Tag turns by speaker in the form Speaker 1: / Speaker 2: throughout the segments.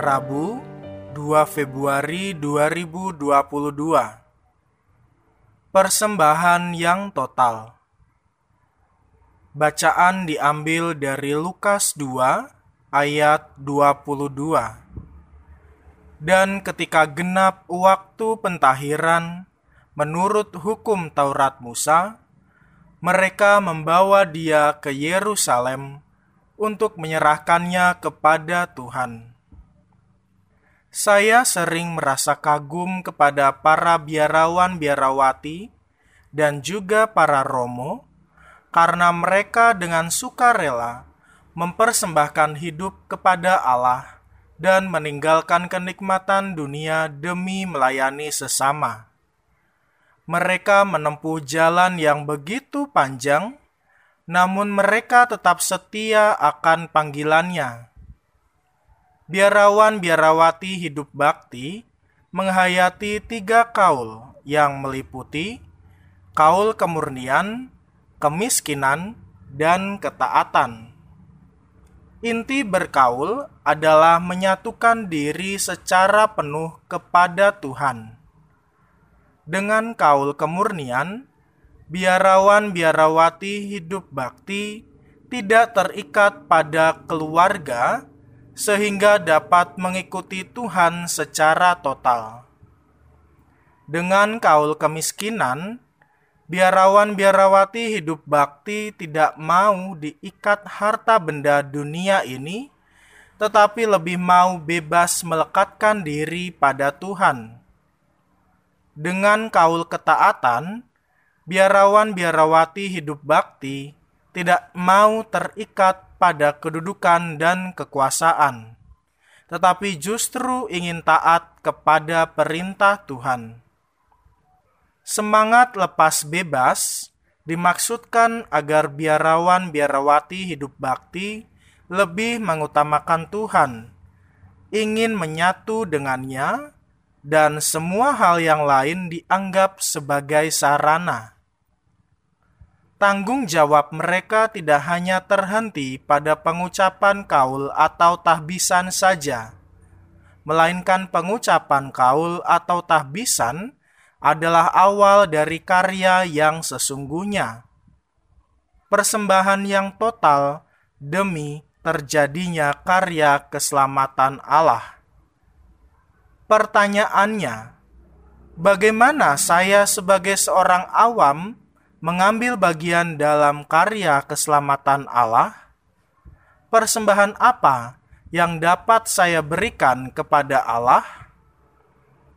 Speaker 1: Rabu 2 Februari 2022 Persembahan yang total. Bacaan diambil dari Lukas 2 ayat 22 Dan ketika genap waktu pentahiran menurut hukum Taurat Musa mereka membawa dia ke Yerusalem untuk menyerahkannya kepada Tuhan. Saya sering merasa kagum kepada para biarawan-biarawati dan juga para romo karena mereka dengan sukarela mempersembahkan hidup kepada Allah dan meninggalkan kenikmatan dunia demi melayani sesama. Mereka menempuh jalan yang begitu panjang namun mereka tetap setia akan panggilannya. Biarawan-biarawati hidup bakti menghayati tiga kaul yang meliputi kaul kemurnian, kemiskinan, dan ketaatan. Inti berkaul adalah menyatukan diri secara penuh kepada Tuhan. Dengan kaul kemurnian, biarawan-biarawati hidup bakti tidak terikat pada keluarga sehingga dapat mengikuti Tuhan secara total. Dengan kaul kemiskinan, biarawan-biarawati hidup bakti tidak mau diikat harta benda dunia ini, tetapi lebih mau bebas melekatkan diri pada Tuhan. Dengan kaul ketaatan, biarawan-biarawati hidup bakti tidak mau terikat pada kedudukan dan kekuasaan, tetapi justru ingin taat kepada perintah Tuhan. Semangat lepas bebas dimaksudkan agar biarawan-biarawati hidup bakti lebih mengutamakan Tuhan, ingin menyatu dengannya, dan semua hal yang lain dianggap sebagai sarana tanggung jawab mereka tidak hanya terhenti pada pengucapan kaul atau tahbisan saja, melainkan pengucapan kaul atau tahbisan adalah awal dari karya yang sesungguhnya. Persembahan yang total demi terjadinya karya keselamatan Allah. Pertanyaannya, bagaimana saya sebagai seorang awam mengambil bagian dalam karya keselamatan Allah? Persembahan apa yang dapat saya berikan kepada Allah?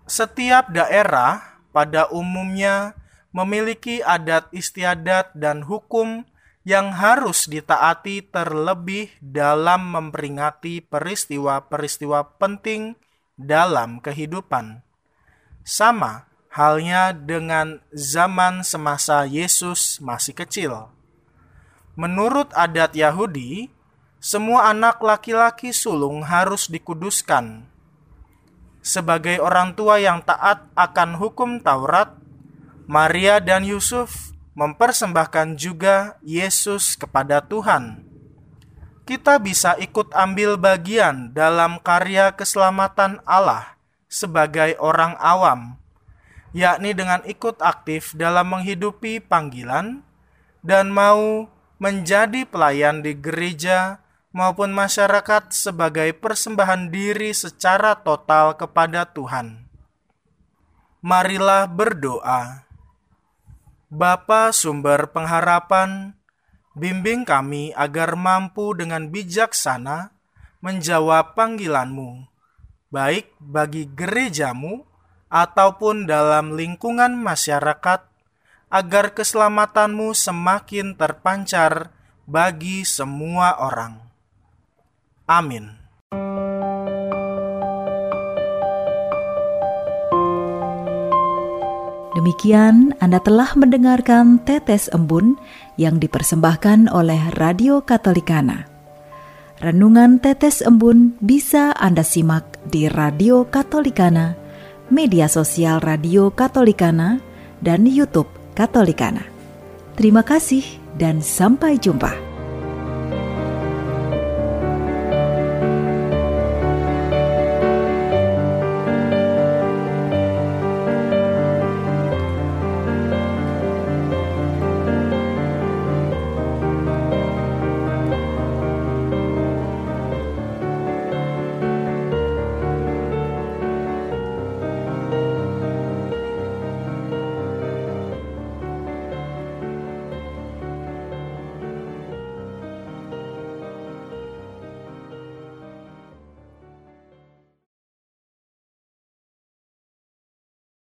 Speaker 1: Setiap daerah pada umumnya memiliki adat istiadat dan hukum yang harus ditaati terlebih dalam memperingati peristiwa-peristiwa penting dalam kehidupan. Sama Halnya dengan zaman semasa Yesus masih kecil. Menurut adat Yahudi, semua anak laki-laki sulung harus dikuduskan. Sebagai orang tua yang taat akan hukum Taurat, Maria dan Yusuf mempersembahkan juga Yesus kepada Tuhan. Kita bisa ikut ambil bagian dalam karya keselamatan Allah sebagai orang awam yakni dengan ikut aktif dalam menghidupi panggilan dan mau menjadi pelayan di gereja maupun masyarakat sebagai persembahan diri secara total kepada Tuhan. Marilah berdoa. Bapa sumber pengharapan, bimbing kami agar mampu dengan bijaksana menjawab panggilanmu, baik bagi gerejamu ataupun dalam lingkungan masyarakat, agar keselamatanmu semakin terpancar bagi semua orang. Amin.
Speaker 2: Demikian, Anda telah mendengarkan tetes embun yang dipersembahkan oleh Radio Katolikana. Renungan tetes embun bisa Anda simak di Radio Katolikana media sosial Radio Katolikana, dan YouTube Katolikana. Terima kasih dan sampai jumpa.